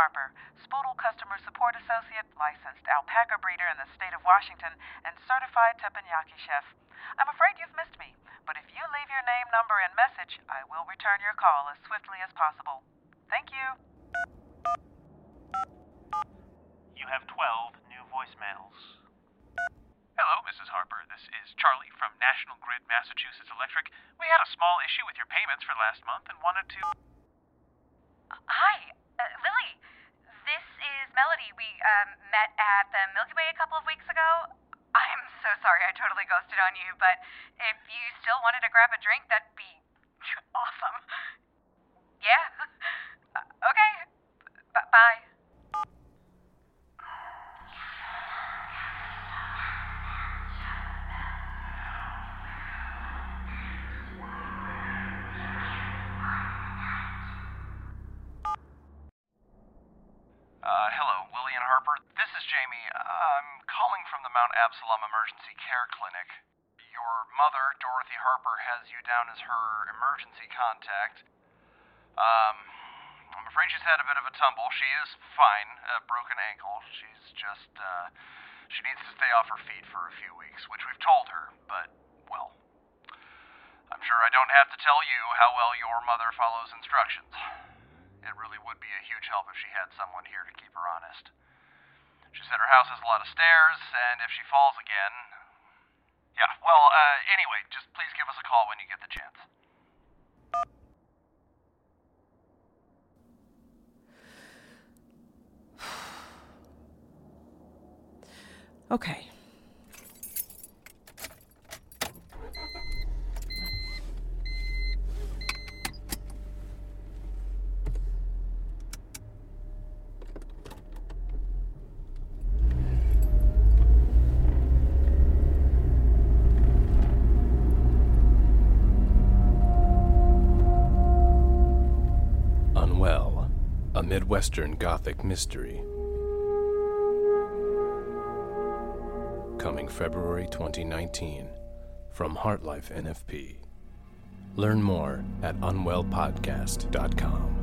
Harper, Spoodle Customer Support Associate, licensed alpaca breeder in the state of Washington, and certified teppanyaki chef. I'm afraid you've missed me, but if you leave your name, number, and message, I will return your call as swiftly as possible. Thank you. You have 12 new voicemails. Hello, Mrs. Harper. This is Charlie from National Grid Massachusetts Electric. We had a small issue with your payments for last month and wanted to. Hi, uh, Lily. This is Melody. We um, met at the Milky Way a couple of weeks ago. I'm so sorry I totally ghosted on you, but if you still wanted to grab a drink, that'd Uh, hello, Lillian Harper. This is Jamie. I'm calling from the Mount Absalom Emergency Care Clinic. Your mother, Dorothy Harper, has you down as her emergency contact. Um, I'm afraid she's had a bit of a tumble. She is fine, a broken ankle. She's just, uh, she needs to stay off her feet for a few weeks, which we've told her, but, well, I'm sure I don't have to tell you how well your mother follows instructions. It really would be a huge help if she had someone here to keep her honest. She said her house has a lot of stairs, and if she falls again. Yeah, well, uh, anyway, just please give us a call when you get the chance. Okay. Midwestern Gothic mystery. Coming February 2019 from HartLife NFP. Learn more at unwellpodcast.com.